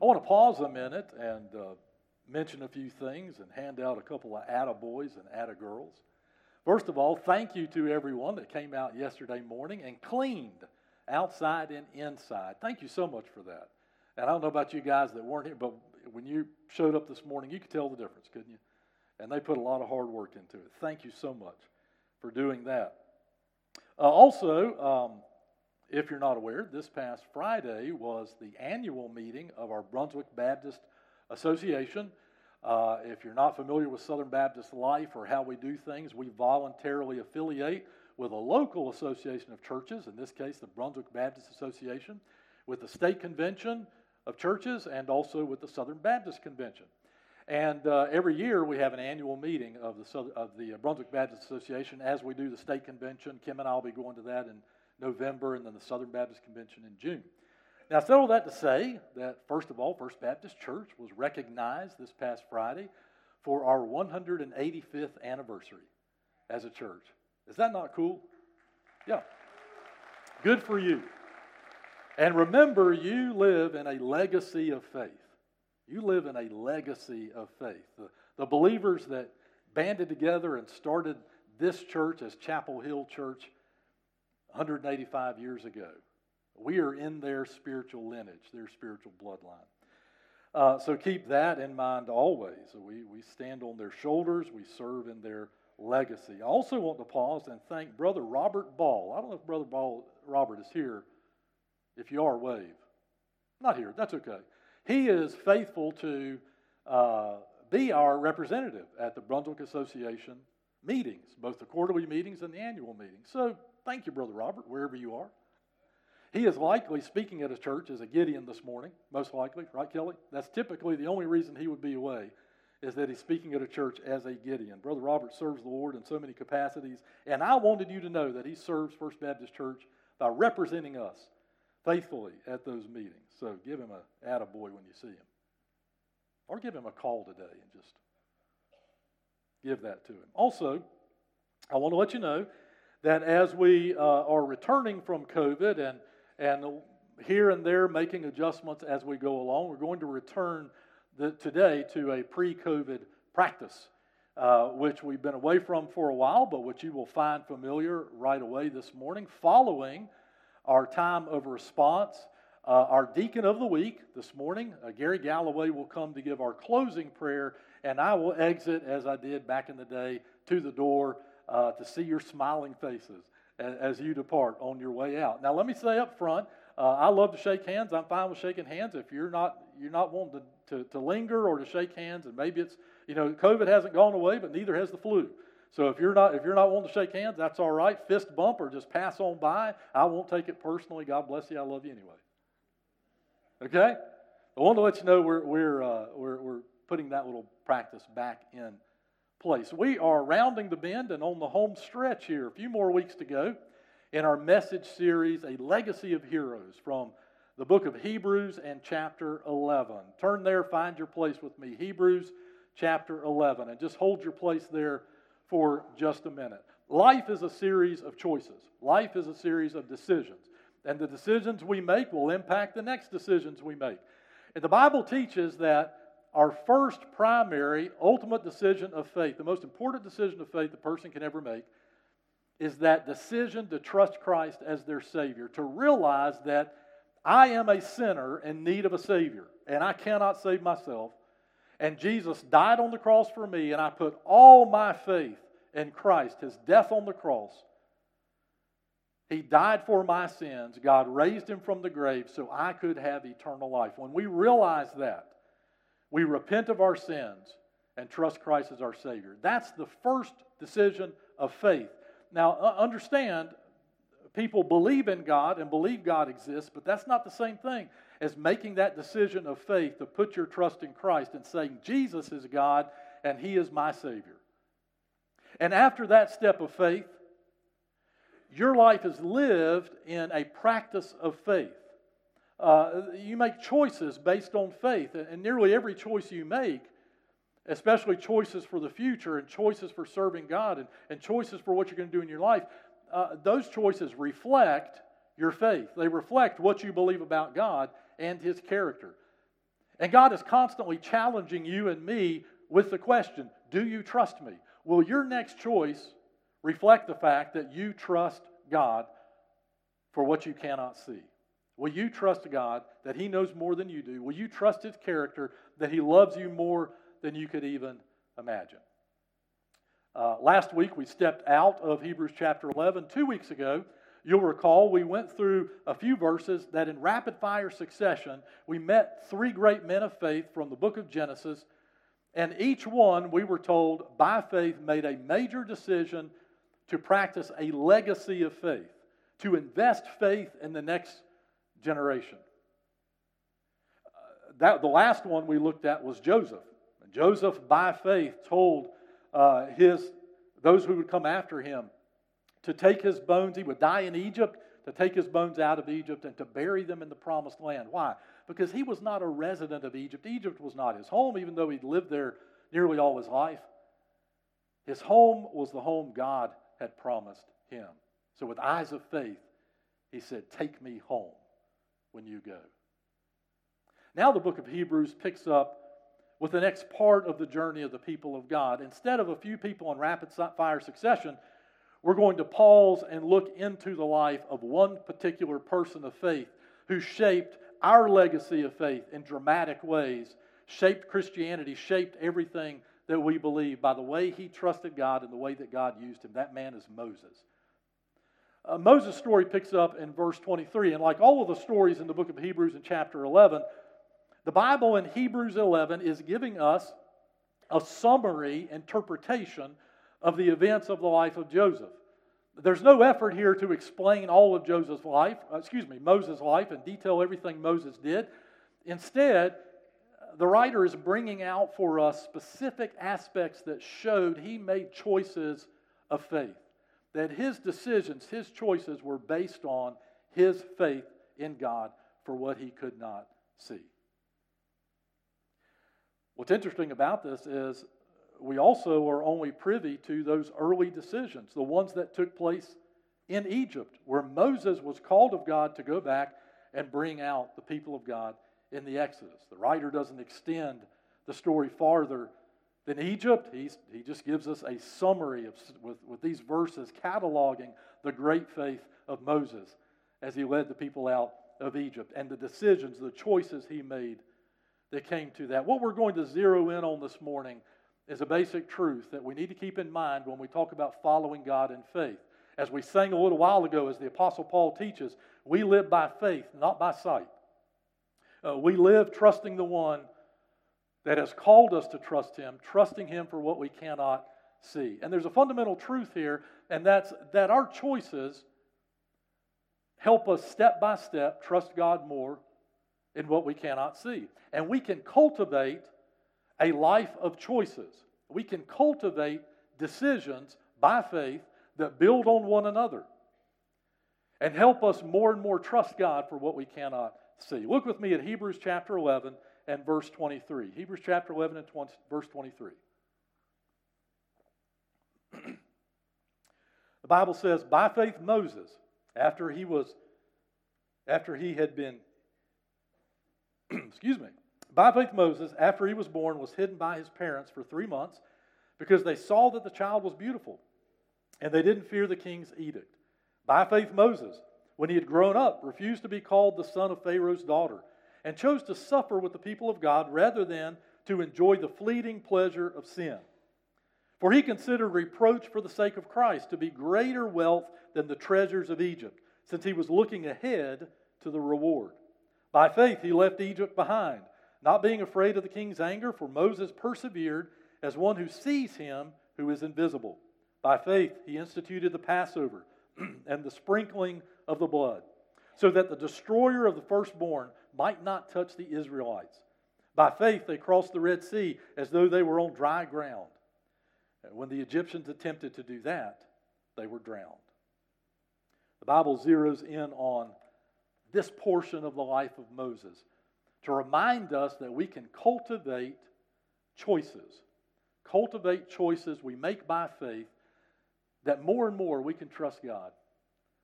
I want to pause a minute and uh, mention a few things and hand out a couple of attaboys and attagirls. First of all, thank you to everyone that came out yesterday morning and cleaned outside and inside. Thank you so much for that. And I don't know about you guys that weren't here, but when you showed up this morning, you could tell the difference, couldn't you? And they put a lot of hard work into it. Thank you so much for doing that. Uh, also, um, if you're not aware, this past Friday was the annual meeting of our Brunswick Baptist Association. Uh, if you're not familiar with Southern Baptist life or how we do things, we voluntarily affiliate with a local association of churches, in this case, the Brunswick Baptist Association, with the state convention of churches, and also with the Southern Baptist Convention. And uh, every year we have an annual meeting of the, of the Brunswick Baptist Association as we do the state convention. Kim and I will be going to that in November, and then the Southern Baptist Convention in June. Now, I said all that to say that, first of all, First Baptist Church was recognized this past Friday for our 185th anniversary as a church. Is that not cool? Yeah. Good for you. And remember, you live in a legacy of faith. You live in a legacy of faith. The, the believers that banded together and started this church as Chapel Hill Church 185 years ago. We are in their spiritual lineage, their spiritual bloodline. Uh, so keep that in mind always. We, we stand on their shoulders, we serve in their legacy. I also want to pause and thank Brother Robert Ball. I don't know if Brother Ball, Robert is here. If you are, wave. Not here, that's okay. He is faithful to uh, be our representative at the Brunswick Association meetings, both the quarterly meetings and the annual meetings. So Thank you, Brother Robert, wherever you are. He is likely speaking at a church as a Gideon this morning, most likely, right, Kelly? That's typically the only reason he would be away, is that he's speaking at a church as a Gideon. Brother Robert serves the Lord in so many capacities, and I wanted you to know that he serves First Baptist Church by representing us faithfully at those meetings. So give him a attaboy when you see him. Or give him a call today and just give that to him. Also, I want to let you know that as we uh, are returning from COVID and, and here and there making adjustments as we go along, we're going to return the, today to a pre COVID practice, uh, which we've been away from for a while, but which you will find familiar right away this morning, following our time of response. Uh, our deacon of the week this morning, uh, Gary Galloway, will come to give our closing prayer, and I will exit as I did back in the day to the door uh, to see your smiling faces as, as, you depart on your way out. Now, let me say up front, uh, I love to shake hands. I'm fine with shaking hands. If you're not you're not wanting to, to, to linger or to shake hands, and maybe it's you know COVID hasn't gone away, but neither has the flu. So if you're not if you're not wanting to shake hands, that's all right. Fist bump or just pass on by. I won't take it personally. God bless you. I love you anyway. Okay. I want to let you know we're we're uh, we're, we're putting that little practice back in place. We are rounding the bend and on the home stretch here. A few more weeks to go in our message series, A Legacy of Heroes, from the book of Hebrews and chapter 11. Turn there, find your place with me. Hebrews chapter 11. And just hold your place there for just a minute. Life is a series of choices, life is a series of decisions. And the decisions we make will impact the next decisions we make. And the Bible teaches that our first primary, ultimate decision of faith, the most important decision of faith a person can ever make, is that decision to trust Christ as their Savior, to realize that I am a sinner in need of a Savior, and I cannot save myself. And Jesus died on the cross for me, and I put all my faith in Christ, his death on the cross. He died for my sins. God raised him from the grave so I could have eternal life. When we realize that, we repent of our sins and trust Christ as our Savior. That's the first decision of faith. Now, understand, people believe in God and believe God exists, but that's not the same thing as making that decision of faith to put your trust in Christ and saying, Jesus is God and He is my Savior. And after that step of faith, your life is lived in a practice of faith. Uh, you make choices based on faith, and nearly every choice you make, especially choices for the future and choices for serving God and, and choices for what you're going to do in your life, uh, those choices reflect your faith. They reflect what you believe about God and His character. And God is constantly challenging you and me with the question Do you trust me? Will your next choice reflect the fact that you trust God for what you cannot see? Will you trust God that He knows more than you do? Will you trust His character that He loves you more than you could even imagine? Uh, last week we stepped out of Hebrews chapter 11. Two weeks ago, you'll recall we went through a few verses that in rapid fire succession we met three great men of faith from the book of Genesis. And each one, we were told, by faith, made a major decision to practice a legacy of faith, to invest faith in the next generation. Uh, that, the last one we looked at was Joseph. Joseph, by faith, told uh, his, those who would come after him to take his bones. He would die in Egypt, to take his bones out of Egypt and to bury them in the promised land. Why? Because he was not a resident of Egypt. Egypt was not his home, even though he'd lived there nearly all his life. His home was the home God had promised him. So, with eyes of faith, he said, Take me home when you go. Now, the book of Hebrews picks up with the next part of the journey of the people of God. Instead of a few people in rapid fire succession, we're going to pause and look into the life of one particular person of faith who shaped our legacy of faith in dramatic ways, shaped Christianity, shaped everything that we believe by the way he trusted God and the way that God used him. That man is Moses. Uh, Moses' story picks up in verse 23, and like all of the stories in the book of Hebrews in chapter 11, the Bible in Hebrews 11 is giving us a summary interpretation of the events of the life of Joseph. There's no effort here to explain all of Joseph's life, uh, excuse me, Moses' life and detail everything Moses did. Instead, the writer is bringing out for us specific aspects that showed he made choices of faith, that his decisions, his choices were based on his faith in God for what he could not see. What's interesting about this is we also are only privy to those early decisions, the ones that took place in Egypt, where Moses was called of God to go back and bring out the people of God in the Exodus. The writer doesn't extend the story farther than Egypt. He's, he just gives us a summary of, with, with these verses cataloging the great faith of Moses as he led the people out of Egypt and the decisions, the choices he made that came to that. What we're going to zero in on this morning is a basic truth that we need to keep in mind when we talk about following God in faith. As we sang a little while ago, as the Apostle Paul teaches, we live by faith, not by sight. Uh, we live trusting the one that has called us to trust him, trusting him for what we cannot see. And there's a fundamental truth here, and that's that our choices help us step by step trust God more in what we cannot see. And we can cultivate a life of choices. We can cultivate decisions by faith that build on one another and help us more and more trust God for what we cannot see. Look with me at Hebrews chapter 11 and verse 23. Hebrews chapter 11 and 20, verse 23. the Bible says, By faith Moses, after he was after he had been excuse me, by faith Moses, after he was born, was hidden by his parents for three months because they saw that the child was beautiful and they didn't fear the king's edict. By faith Moses, when he had grown up, refused to be called the son of Pharaoh's daughter and chose to suffer with the people of God rather than to enjoy the fleeting pleasure of sin. For he considered reproach for the sake of Christ to be greater wealth than the treasures of Egypt, since he was looking ahead to the reward. By faith, he left Egypt behind, not being afraid of the king's anger, for Moses persevered as one who sees him who is invisible. By faith, he instituted the Passover and the sprinkling of the blood, so that the destroyer of the firstborn might not touch the Israelites. By faith, they crossed the Red Sea as though they were on dry ground. When the Egyptians attempted to do that, they were drowned. The Bible zeroes in on this portion of the life of Moses to remind us that we can cultivate choices. Cultivate choices we make by faith that more and more we can trust God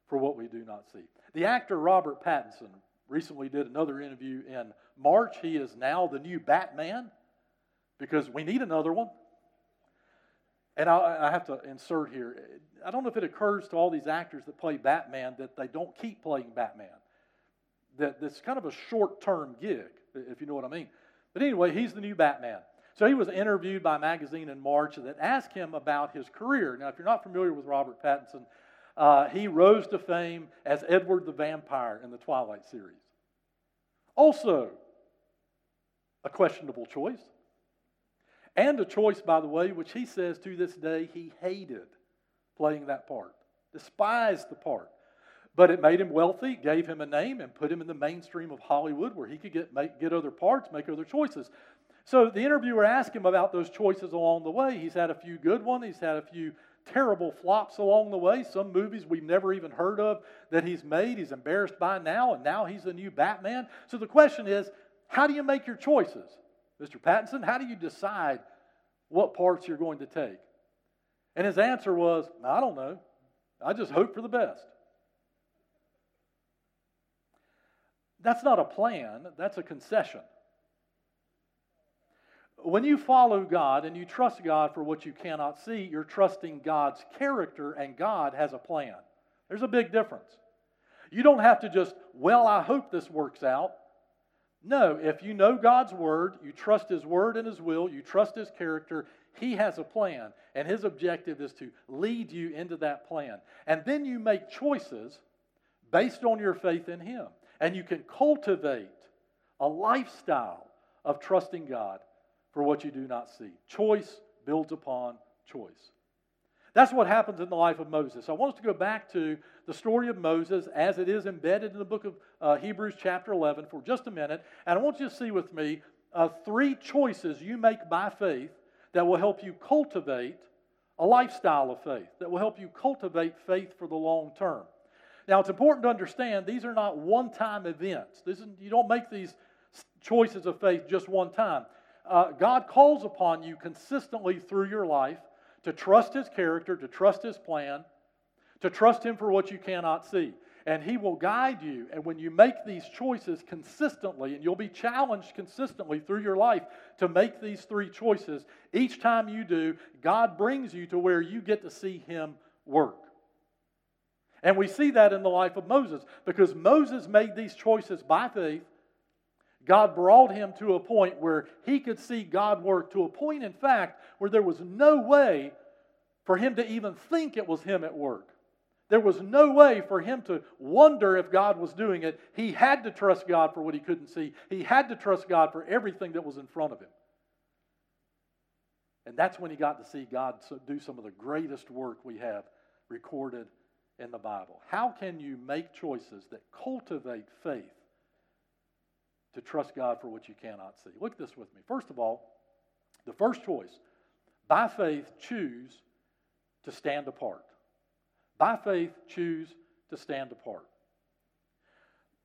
for what we do not see. The actor Robert Pattinson recently did another interview in March. He is now the new Batman because we need another one. And I, I, have to insert here I don't know if it occurs to all these actors that play Batman that they don't keep playing Batman. That it's kind of a short term gig, if you know what I mean. But anyway, he's the new Batman. So he was interviewed by a magazine in March that asked him about his career. Now, if you're not familiar with Robert Pattinson, uh, he rose to fame as Edward the Vampire in the Twilight series. Also, a questionable choice. And a choice, by the way, which he says to this day he hated playing that part, despised the part. But it made him wealthy, gave him a name, and put him in the mainstream of Hollywood where he could get, make, get other parts, make other choices. So the interviewer asked him about those choices along the way. He's had a few good ones, he's had a few terrible flops along the way, some movies we've never even heard of that he's made. He's embarrassed by now, and now he's the new Batman. So the question is how do you make your choices? Mr. Pattinson, how do you decide what parts you're going to take? And his answer was, I don't know. I just hope for the best. That's not a plan, that's a concession. When you follow God and you trust God for what you cannot see, you're trusting God's character, and God has a plan. There's a big difference. You don't have to just, well, I hope this works out. No, if you know God's word, you trust His word and His will, you trust His character, He has a plan, and His objective is to lead you into that plan. And then you make choices based on your faith in Him. And you can cultivate a lifestyle of trusting God for what you do not see. Choice builds upon choice. That's what happens in the life of Moses. I want us to go back to the story of Moses as it is embedded in the book of uh, Hebrews, chapter 11, for just a minute. And I want you to see with me uh, three choices you make by faith that will help you cultivate a lifestyle of faith, that will help you cultivate faith for the long term. Now, it's important to understand these are not one time events. Is, you don't make these choices of faith just one time. Uh, God calls upon you consistently through your life to trust His character, to trust His plan, to trust Him for what you cannot see. And He will guide you. And when you make these choices consistently, and you'll be challenged consistently through your life to make these three choices, each time you do, God brings you to where you get to see Him work. And we see that in the life of Moses because Moses made these choices by faith God brought him to a point where he could see God work, to a point, in fact, where there was no way for him to even think it was him at work. There was no way for him to wonder if God was doing it. He had to trust God for what he couldn't see, he had to trust God for everything that was in front of him. And that's when he got to see God do some of the greatest work we have recorded in the Bible. How can you make choices that cultivate faith to trust God for what you cannot see. Look at this with me. First of all, the first choice by faith, choose to stand apart. By faith, choose to stand apart.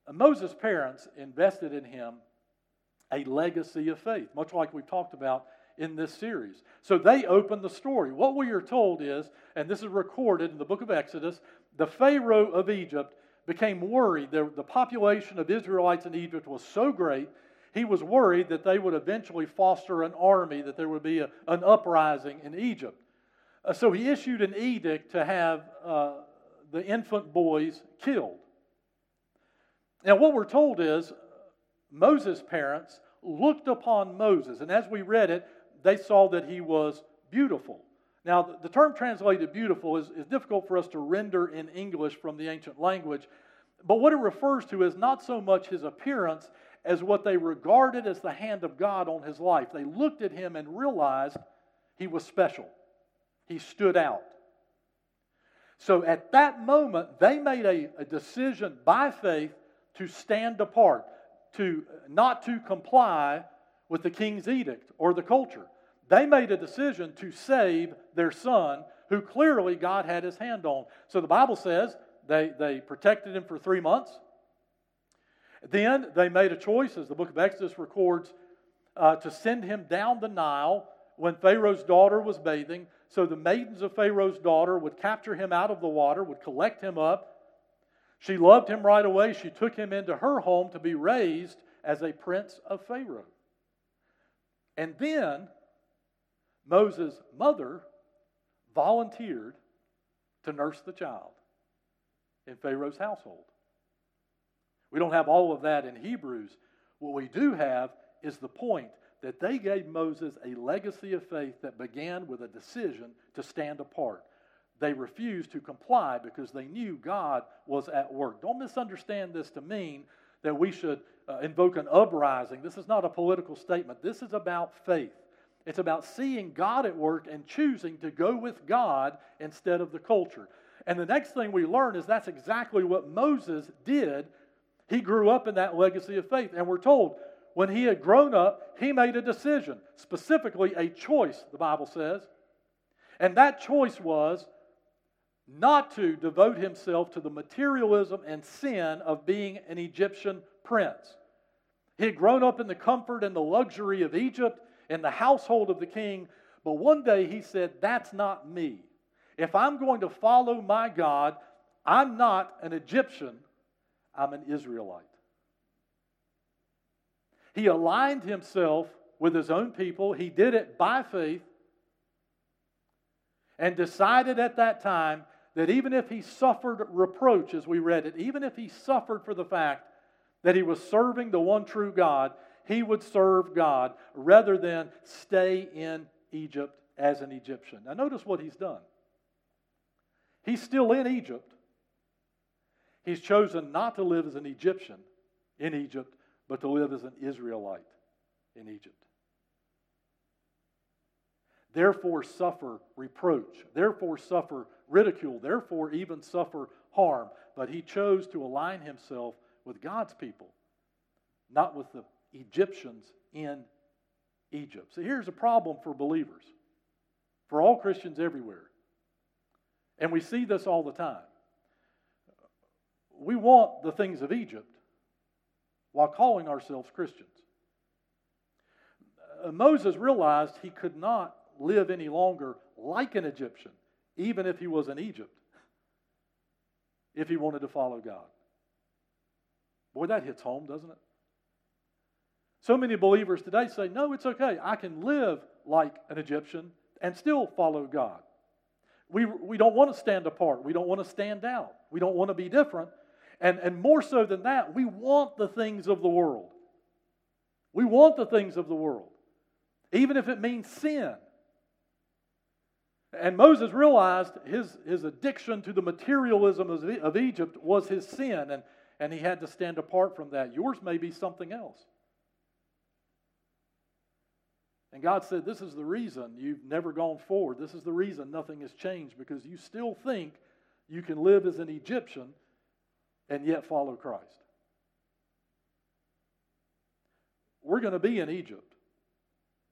Uh, Moses' parents invested in him a legacy of faith, much like we've talked about in this series. So they opened the story. What we are told is, and this is recorded in the book of Exodus, the Pharaoh of Egypt became worried. The, the population of Israelites in Egypt was so great, he was worried that they would eventually foster an army, that there would be a, an uprising in Egypt. Uh, so he issued an edict to have uh, the infant boys killed. Now, what we're told is Moses' parents looked upon Moses, and as we read it, they saw that he was beautiful. Now, the term translated beautiful is, is difficult for us to render in English from the ancient language, but what it refers to is not so much his appearance as what they regarded as the hand of God on his life. They looked at him and realized he was special, he stood out. So at that moment, they made a, a decision by faith to stand apart, to not to comply with the king's edict or the culture. They made a decision to save their son, who clearly God had his hand on. So the Bible says they, they protected him for three months. Then they made a choice, as the book of Exodus records, uh, to send him down the Nile when Pharaoh's daughter was bathing. So the maidens of Pharaoh's daughter would capture him out of the water, would collect him up, She loved him right away. She took him into her home to be raised as a prince of Pharaoh. And then Moses' mother volunteered to nurse the child in Pharaoh's household. We don't have all of that in Hebrews. What we do have is the point that they gave Moses a legacy of faith that began with a decision to stand apart. They refused to comply because they knew God was at work. Don't misunderstand this to mean that we should uh, invoke an uprising. This is not a political statement. This is about faith. It's about seeing God at work and choosing to go with God instead of the culture. And the next thing we learn is that's exactly what Moses did. He grew up in that legacy of faith. And we're told when he had grown up, he made a decision, specifically a choice, the Bible says. And that choice was not to devote himself to the materialism and sin of being an Egyptian prince. He had grown up in the comfort and the luxury of Egypt in the household of the king, but one day he said, That's not me. If I'm going to follow my God, I'm not an Egyptian, I'm an Israelite. He aligned himself with his own people. He did it by faith and decided at that time that even if he suffered reproach, as we read it, even if he suffered for the fact that he was serving the one true God, he would serve God rather than stay in Egypt as an Egyptian. Now, notice what he's done. He's still in Egypt. He's chosen not to live as an Egyptian in Egypt, but to live as an Israelite in Egypt. Therefore, suffer reproach. Therefore, suffer ridicule. Therefore, even suffer harm. But he chose to align himself with God's people, not with the Egyptians in Egypt. So here's a problem for believers, for all Christians everywhere. And we see this all the time. We want the things of Egypt, while calling ourselves Christians. Uh, Moses realized he could not live any longer like an Egyptian, even if he was in Egypt, if he wanted to follow God. Boy, that hits home, doesn't it? So many believers today say, no, it's okay. I can live like an Egyptian and still follow God. We, we don't want to stand apart. We don't want to stand out. We don't want to be different. And, and more so than that, we want the things of the world. We want the things of the world, even if it means sin. And Moses realized his, his addiction to the materialism of, of Egypt was his sin, and, and he had to stand apart from that. Yours may be something else. And God said, This is the reason you've never gone forward. This is the reason nothing has changed because you still think you can live as an Egyptian and yet follow Christ. We're going to be in Egypt.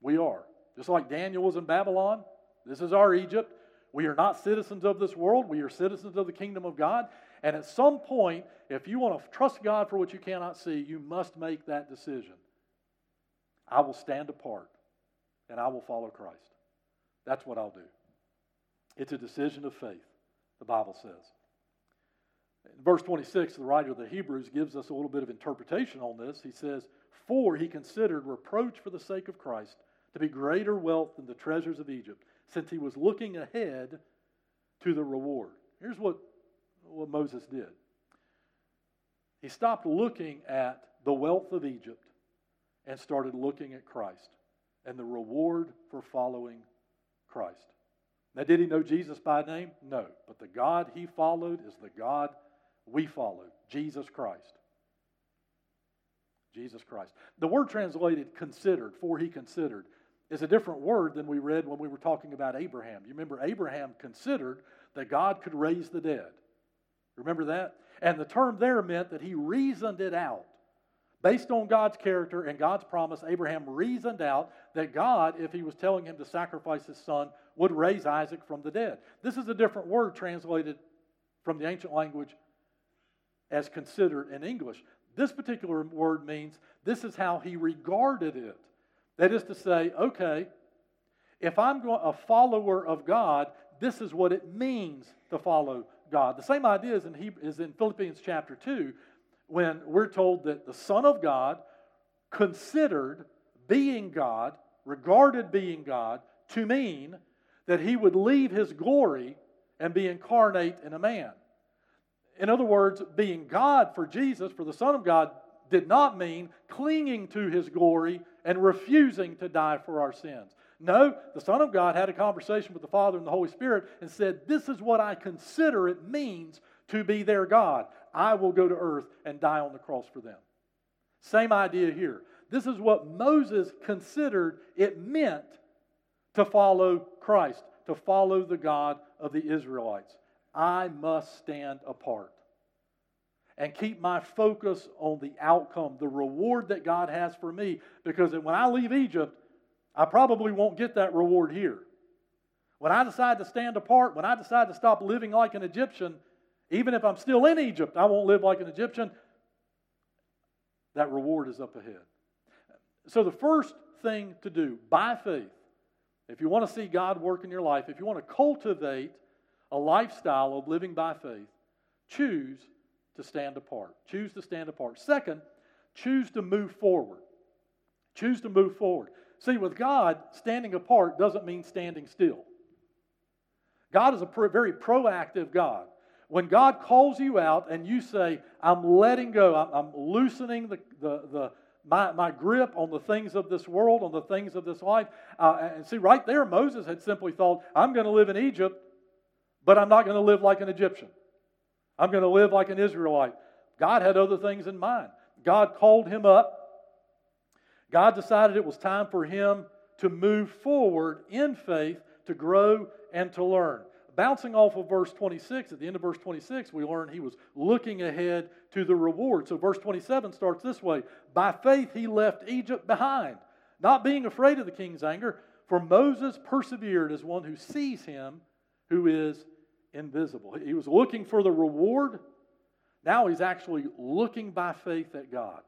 We are. Just like Daniel was in Babylon, this is our Egypt. We are not citizens of this world, we are citizens of the kingdom of God. And at some point, if you want to trust God for what you cannot see, you must make that decision. I will stand apart and I will follow Christ. That's what I'll do. It's a decision of faith, the Bible says. In verse 26, the writer of the Hebrews gives us a little bit of interpretation on this. He says, For he considered reproach for the sake of Christ to be greater wealth than the treasures of Egypt, since he was looking ahead to the reward. Here's what, what Moses did he stopped looking at the wealth of Egypt and started looking at Christ and the reward for following Christ. Now, did he know Jesus by name? No. But the God he followed is the God we follow Jesus Christ. Jesus Christ. The word translated considered, for he considered, is a different word than we read when we were talking about Abraham. You remember, Abraham considered that God could raise the dead. Remember that? And the term there meant that he reasoned it out. Based on God's character and God's promise, Abraham reasoned out that God, if he was telling him to sacrifice his son, would raise Isaac from the dead. This is a different word translated from the ancient language as considered in English. This particular word means this is how he regarded it. That is to say, okay, if I'm a follower of God, this is what it means to follow God. The same idea is in, Hebrew, is in Philippians chapter 2 when we're told that the Son of God considered being God, regarded being God, to mean that he would leave his glory and be incarnate in a man. In other words, being God for Jesus, for the Son of God, did not mean clinging to his glory and refusing to die for our sins. No, the Son of God had a conversation with the Father and the Holy Spirit and said, This is what I consider it means to be their God. I will go to earth and die on the cross for them. Same idea here. This is what Moses considered it meant to follow Christ, to follow the God of the Israelites. I must stand apart and keep my focus on the outcome, the reward that God has for me. Because when I leave Egypt, I probably won't get that reward here. When I decide to stand apart, when I decide to stop living like an Egyptian, even if I'm still in Egypt, I won't live like an Egyptian. That reward is up ahead. So, the first thing to do by faith, if you want to see God work in your life, if you want to cultivate a lifestyle of living by faith, choose to stand apart. Choose to stand apart. Second, choose to move forward. Choose to move forward. See, with God, standing apart doesn't mean standing still. God is a very proactive God. When God calls you out and you say, I'm letting go, I'm, loosening the, the, the, my, my grip on the things of this world, on the things of this life. Uh, and see, right there, Moses had simply thought, I'm going to live in Egypt, but I'm not going to live like an Egyptian. I'm going to live like an Israelite. God had other things in mind. God called him up. God decided it was time for him to move forward in faith, to grow and to learn. Bouncing off of verse 26, at the end of verse 26, we learn he was looking ahead to the reward. So verse 27 starts this way By faith he left Egypt behind, not being afraid of the king's anger, for Moses persevered as one who sees him who is invisible. He was looking for the reward. Now he's actually looking by faith at God.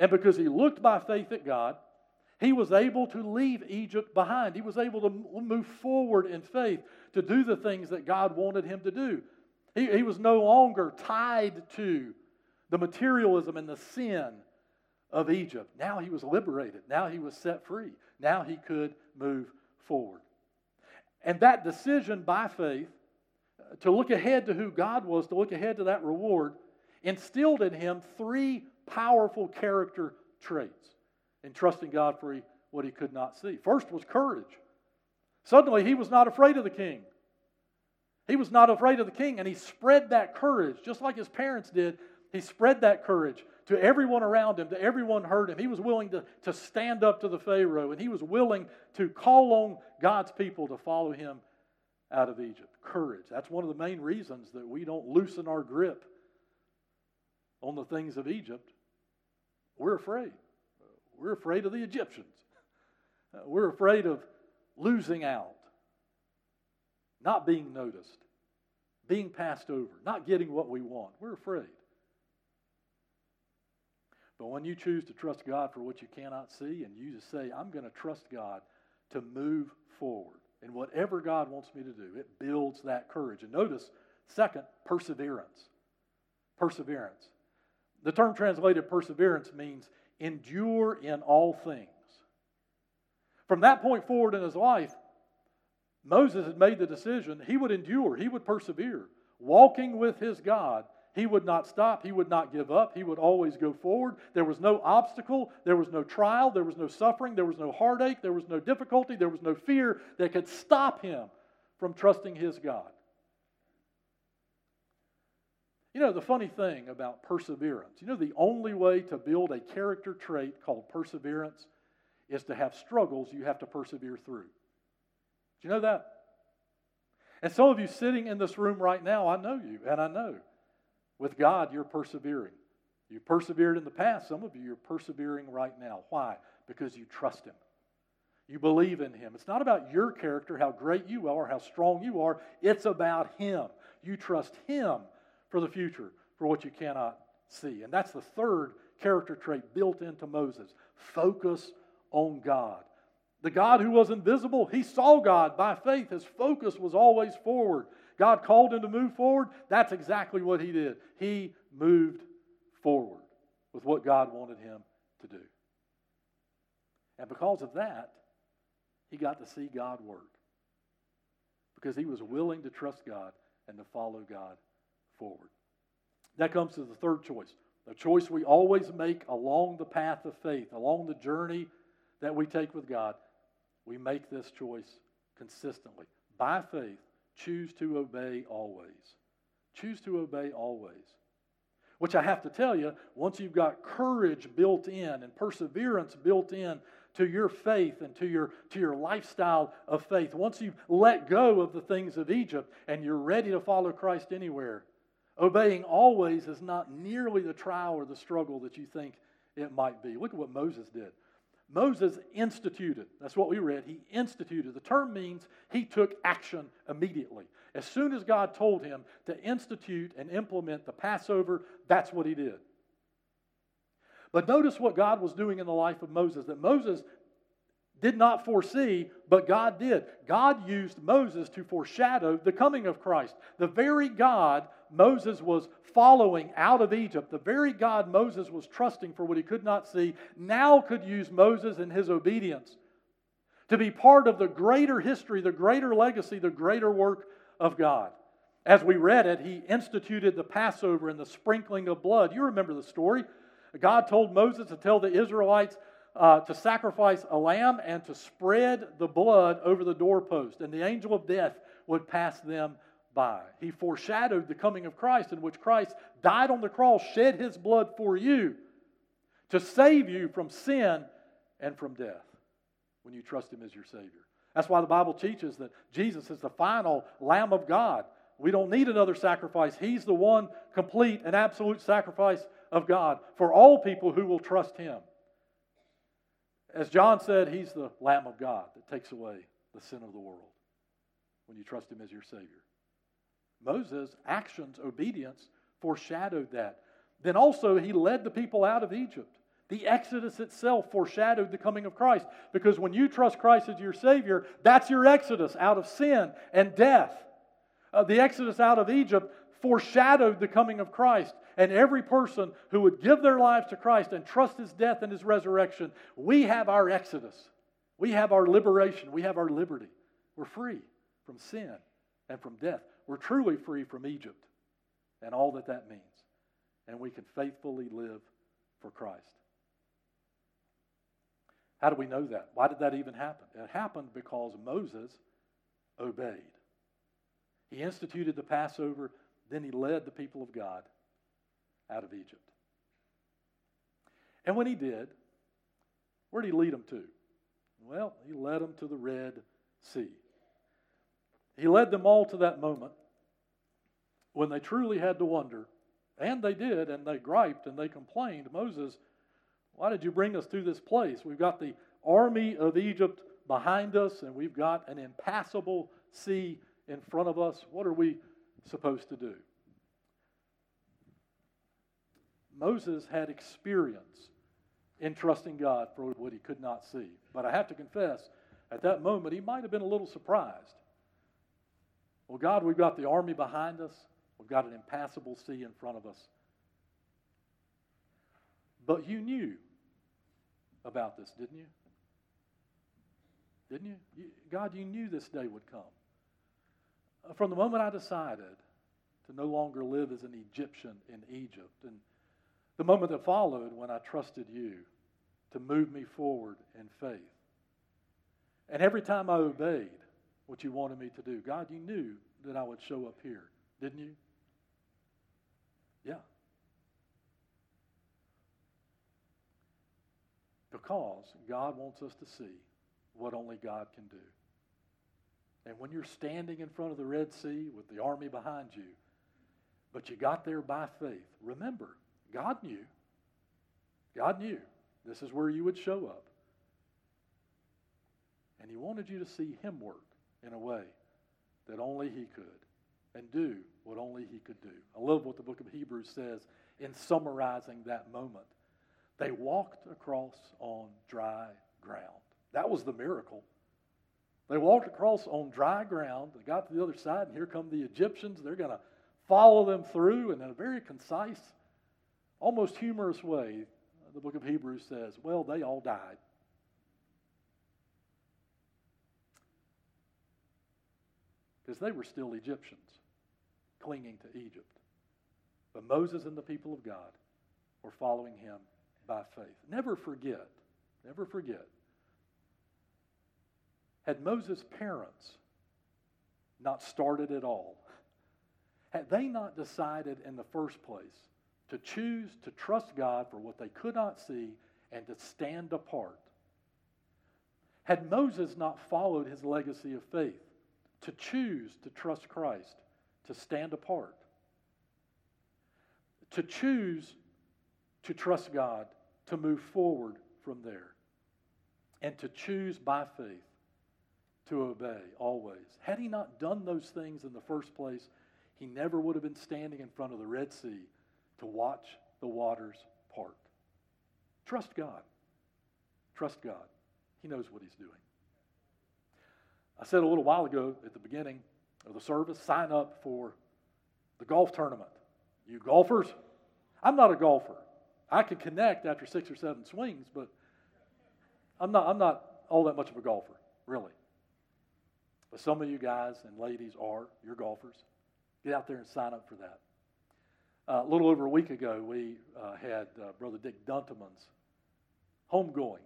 And because he looked by faith at God, he was able to leave Egypt behind. He was able to move forward in faith to do the things that God wanted him to do. He, he was no longer tied to the materialism and the sin of Egypt. Now he was liberated. Now he was set free. Now he could move forward. And that decision by faith uh, to look ahead to who God was, to look ahead to that reward, instilled in him three powerful character traits in trusting God for what he could not see. First was courage. Suddenly, he was not afraid of the king. He was not afraid of the king, and he spread that courage, just like his parents did. He spread that courage to everyone around him, to everyone heard him. He was willing to, to stand up to the Pharaoh, and he was willing to call on God's people to follow him out of Egypt. Courage. That's one of the main reasons that we don't loosen our grip on the things of Egypt. We're afraid. We're afraid of the Egyptians. Uh, we're afraid of losing out, not being noticed, being passed over, not getting what we want. We're afraid. But when you choose to trust God for what you cannot see and you just say, I'm going to trust God to move forward in whatever God wants me to do, it builds that courage. And notice, second, perseverance. Perseverance. The term translated perseverance means endure in all things. From that point forward in his life, Moses had made the decision he would endure, he would persevere. Walking with his God, he would not stop, he would not give up, he would always go forward. There was no obstacle, there was no trial, there was no suffering, there was no heartache, there was no difficulty, there was no fear that could stop him from trusting his God. You know, the funny thing about perseverance, you know, the only way to build a character trait called perseverance is to have struggles you have to persevere through. Do you know that? And some of you sitting in this room right now, I know you, and I know with God you're persevering. You persevered in the past. Some of you are persevering right now. Why? Because you trust Him. You believe in Him. It's not about your character, how great you are, how strong you are. It's about Him. You trust Him for the future, for what you cannot see. And that's the third character trait built into Moses focus on God. The God who was invisible, he saw God by faith. His focus was always forward. God called him to move forward, that's exactly what he did. He moved forward with what God wanted him to do. And because of that, he got to see God work. Because he was willing to trust God and to follow God forward. That comes to the third choice. The choice we always make along the path of faith, along the journey that we take with God. We make this choice consistently. By faith, choose to obey always. Choose to obey always. Which I have to tell you, once you've got courage built in and perseverance built in to your faith and to your, to your lifestyle of faith, once you've let go of the things of Egypt and you're ready to follow Christ anywhere, obeying always is not nearly the trial or the struggle that you think it might be. Look at what Moses did. Moses instituted. That's what we read. He instituted. The term means he took action immediately. As soon as God told him to institute and implement the Passover, that's what he did. But notice what God was doing in the life of Moses that Moses did not foresee, but God did. God used Moses to foreshadow the coming of Christ. The very God Moses was following out of Egypt, the very God Moses was trusting for what he could not see, now could use Moses and his obedience to be part of the greater history, the greater legacy, the greater work of God. As we read it, he instituted the Passover and the sprinkling of blood. You remember the story. God told Moses to tell the Israelites uh, to sacrifice a lamb and to spread the blood over the doorpost, and the angel of death would pass them by. He foreshadowed the coming of Christ, in which Christ died on the cross, shed his blood for you to save you from sin and from death when you trust him as your Savior. That's why the Bible teaches that Jesus is the final Lamb of God. We don't need another sacrifice. He's the one complete and absolute sacrifice of God for all people who will trust him. As John said, he's the Lamb of God that takes away the sin of the world when you trust him as your Savior. Moses' actions, obedience, foreshadowed that. Then also, he led the people out of Egypt. The Exodus itself foreshadowed the coming of Christ because when you trust Christ as your Savior, that's your Exodus out of sin and death. Uh, the Exodus out of Egypt foreshadowed the coming of Christ. And every person who would give their lives to Christ and trust his death and his resurrection, we have our Exodus. We have our liberation. We have our liberty. We're free from sin and from death. We're truly free from Egypt and all that that means. And we can faithfully live for Christ. How do we know that? Why did that even happen? It happened because Moses obeyed. He instituted the Passover, then he led the people of God out of Egypt. And when he did, where did he lead them to? Well, he led them to the Red Sea. He led them all to that moment when they truly had to wonder, and they did, and they griped and they complained, Moses, why did you bring us to this place? We've got the army of Egypt behind us, and we've got an impassable sea in front of us. What are we supposed to do? Moses had experience in trusting God for what he could not see. But I have to confess, at that moment, he might have been a little surprised. Well, God, we've got the army behind us, we've got an impassable sea in front of us. But you knew about this, didn't you? Didn't you? you? God, you knew this day would come. Uh, from the moment I decided to no longer live as an Egyptian in Egypt and the moment that followed when I trusted you to move me forward in faith. And every time I obeyed what you wanted me to do, God, you knew that I would show up here, didn't you? Yeah. Because God wants us to see what only God can do. And when you're standing in front of the Red Sea with the army behind you, but you got there by faith, remember, God knew. God knew this is where you would show up. And He wanted you to see Him work in a way that only He could and do what only He could do. I love what the book of Hebrews says in summarizing that moment. They walked across on dry ground. That was the miracle. They walked across on dry ground. They got to the other side, and here come the Egyptians. They're going to follow them through, and in a very concise, almost humorous way, the book of Hebrews says, Well, they all died. Because they were still Egyptians clinging to Egypt. But Moses and the people of God were following him by faith. Never forget, never forget. Had Moses' parents not started at all, had they not decided in the first place to choose to trust God for what they could not see and to stand apart, had Moses not followed his legacy of faith, to choose to trust Christ, to stand apart, to choose to trust God, to move forward from there, and to choose by faith to obey always. Had he not done those things in the first place, he never would have been standing in front of the Red Sea to watch the waters part. Trust God. Trust God. He knows what he's doing. I said a little while ago at the beginning of the service sign up for the golf tournament. You golfers? I'm not a golfer. I can connect after six or seven swings, but I'm not, I'm not all that much of a golfer, really. But some of you guys and ladies are. You're golfers. Get out there and sign up for that. Uh, a little over a week ago, we uh, had uh, Brother Dick Dunteman's homegoing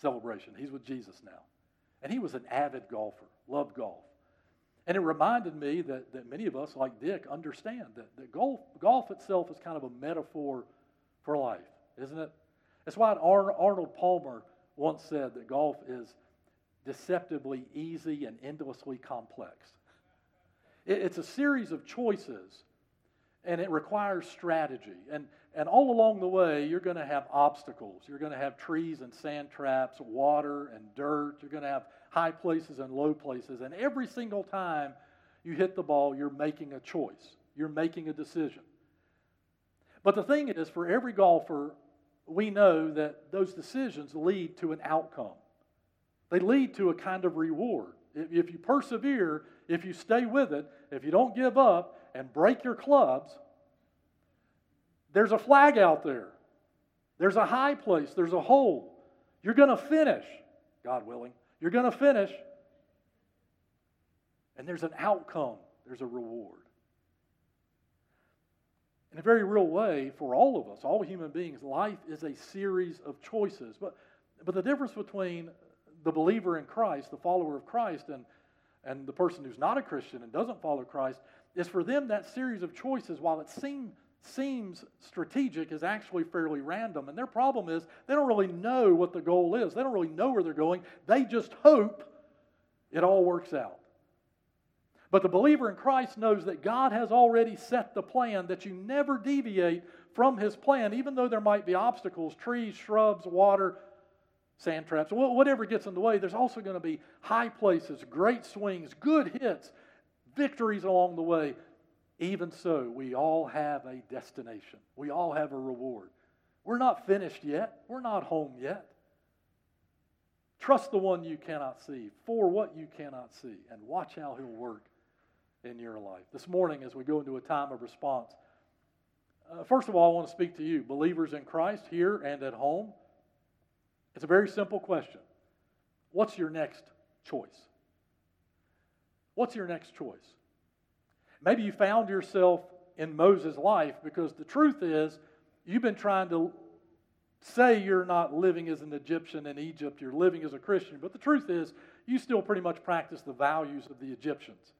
celebration. He's with Jesus now. And he was an avid golfer, loved golf. And it reminded me that, that many of us, like Dick, understand that, that golf, golf itself is kind of a metaphor for life, isn't it? That's why Arnold Palmer once said that golf is deceptively easy and endlessly complex. It, it's a series of choices, and it requires strategy. And, and all along the way, you're going to have obstacles. You're going to have trees and sand traps, water and dirt. You're going to have high places and low places. And every single time you hit the ball, you're making a choice, you're making a decision. But the thing is, for every golfer, we know that those decisions lead to an outcome. They lead to a kind of reward. If you persevere, if you stay with it, if you don't give up and break your clubs, there's a flag out there. There's a high place. There's a hole. You're going to finish, God willing. You're going to finish. And there's an outcome, there's a reward. In a very real way, for all of us, all human beings, life is a series of choices. But, but the difference between the believer in Christ, the follower of Christ, and, and the person who's not a Christian and doesn't follow Christ is for them that series of choices, while it seem, seems strategic, is actually fairly random. And their problem is they don't really know what the goal is, they don't really know where they're going. They just hope it all works out. But the believer in Christ knows that God has already set the plan, that you never deviate from his plan, even though there might be obstacles, trees, shrubs, water, sand traps, whatever gets in the way. There's also going to be high places, great swings, good hits, victories along the way. Even so, we all have a destination, we all have a reward. We're not finished yet, we're not home yet. Trust the one you cannot see for what you cannot see, and watch how he'll work in your life. This morning, as we go into a time of response, uh, first of all, I want to speak to you, believers in Christ, here and at home. It's a very simple question What's your next choice? What's your next choice? Maybe you found yourself in Moses' life because the truth is you've been trying to say you're not living as an Egyptian in Egypt, you're living as a Christian, but the truth is you still pretty much practice the values of the Egyptians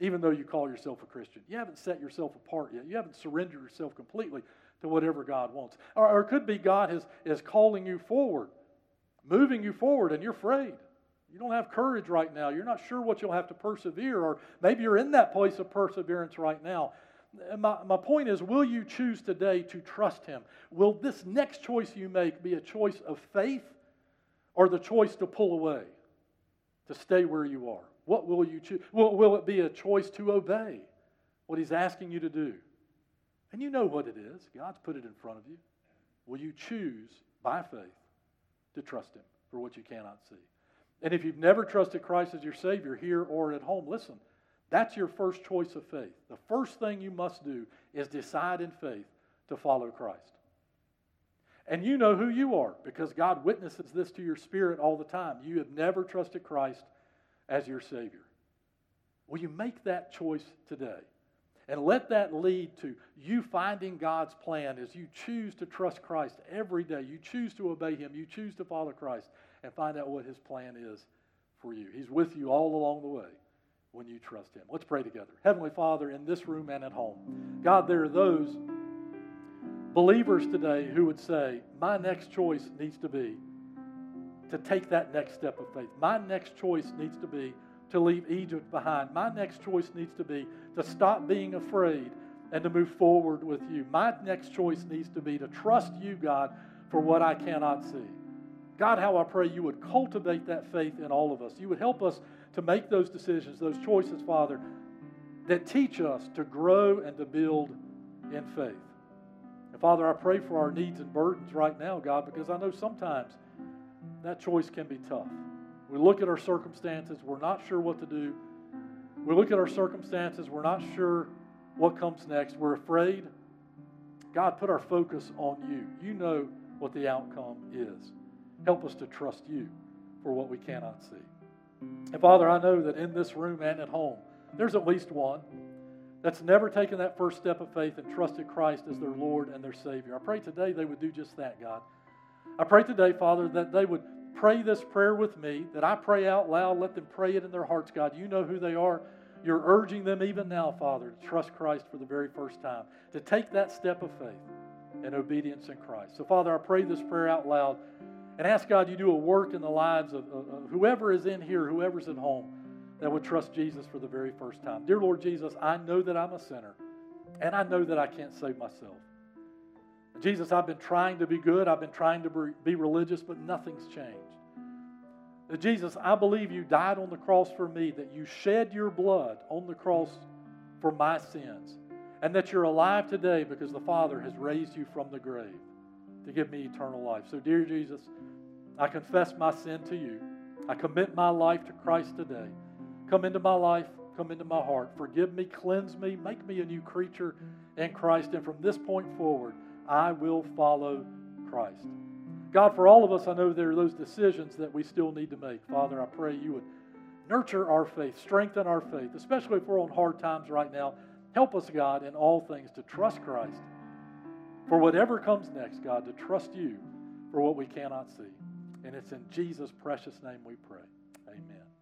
even though you call yourself a Christian. You haven't set yourself apart yet. You haven't surrendered yourself completely to whatever God wants. Or, or it could be God is, is calling you forward, moving you forward, and you're afraid. You don't have courage right now. You're not sure what you'll have to persevere, or maybe you're in that place of perseverance right now. My, my point is, will you choose today to trust Him? Will this next choice you make be a choice of faith or the choice to pull away, to stay where you are? What will you choose? Will, will it be a choice to obey what He's asking you to do? And you know what it is. God's put it in front of you. Will you choose by faith to trust Him for what you cannot see? And if you've never trusted Christ as your Savior here or at home, listen, that's your first choice of faith. The first thing you must do is decide in faith to follow Christ. And you know who you are because God witnesses this to your spirit all the time. You have never trusted Christ as your Savior. Will you make that choice today? And let that lead to you finding God's plan as you choose to trust Christ every day. You choose to obey Him. You choose to follow Christ and find out what His plan is for you. He's with you all along the way when you trust Him. Let's pray together. Heavenly Father, in this room and at home, God, there are those believers today who would say, My next choice needs to be to take that next step of faith. My next choice needs to be to leave Egypt behind. My next choice needs to be to stop being afraid and to move forward with you. My next choice needs to be to trust you, God, for what I cannot see. God, how I pray you would cultivate that faith in all of us. You would help us to make those decisions, those choices, Father, that teach us to grow and to build in faith. And Father, I pray for our needs and burdens right now, God, because I know sometimes that choice can be tough. We look at our circumstances, we're not sure what to do. We look at our circumstances, we're not sure what comes next. We're afraid. God, put our focus on you. You know what the outcome is. Help us to trust you for what we cannot see. And Father, I know that in this room and at home, there's at least one that's never taken that first step of faith and trusted Christ as their Lord and their Savior. I pray today they would do just that, God. I pray today, Father, that they would pray this prayer with me, that I pray out loud. Let them pray it in their hearts, God. You know who they are. You're urging them even now, Father, to trust Christ for the very first time, to take that step of faith and obedience in Christ. So, Father, I pray this prayer out loud and ask God you do a work in the lives of, of, of whoever is in here, whoever's at home, that would trust Jesus for the very first time. Dear Lord Jesus, I know that I'm a sinner, and I know that I can't save myself. Jesus, I've been trying to be good, I've been trying to be religious, but nothing's changed. Jesus, I believe you died on the cross for me, that you shed your blood on the cross for my sins, and that you're alive today because the Father has raised you from the grave to give me eternal life. So, dear Jesus, I confess my sin to you. I commit my life to Christ today. Come into my life, come into my heart. Forgive me, cleanse me, make me a new creature in Christ. And from this point forward, I will follow Christ. God, for all of us, I know there are those decisions that we still need to make. Father, I pray you would nurture our faith, strengthen our faith, especially if we're on hard times right now. Help us, God, in all things to trust Christ. For whatever comes next, God, to trust you for what we cannot see. And it's in Jesus' precious name we pray. Amen.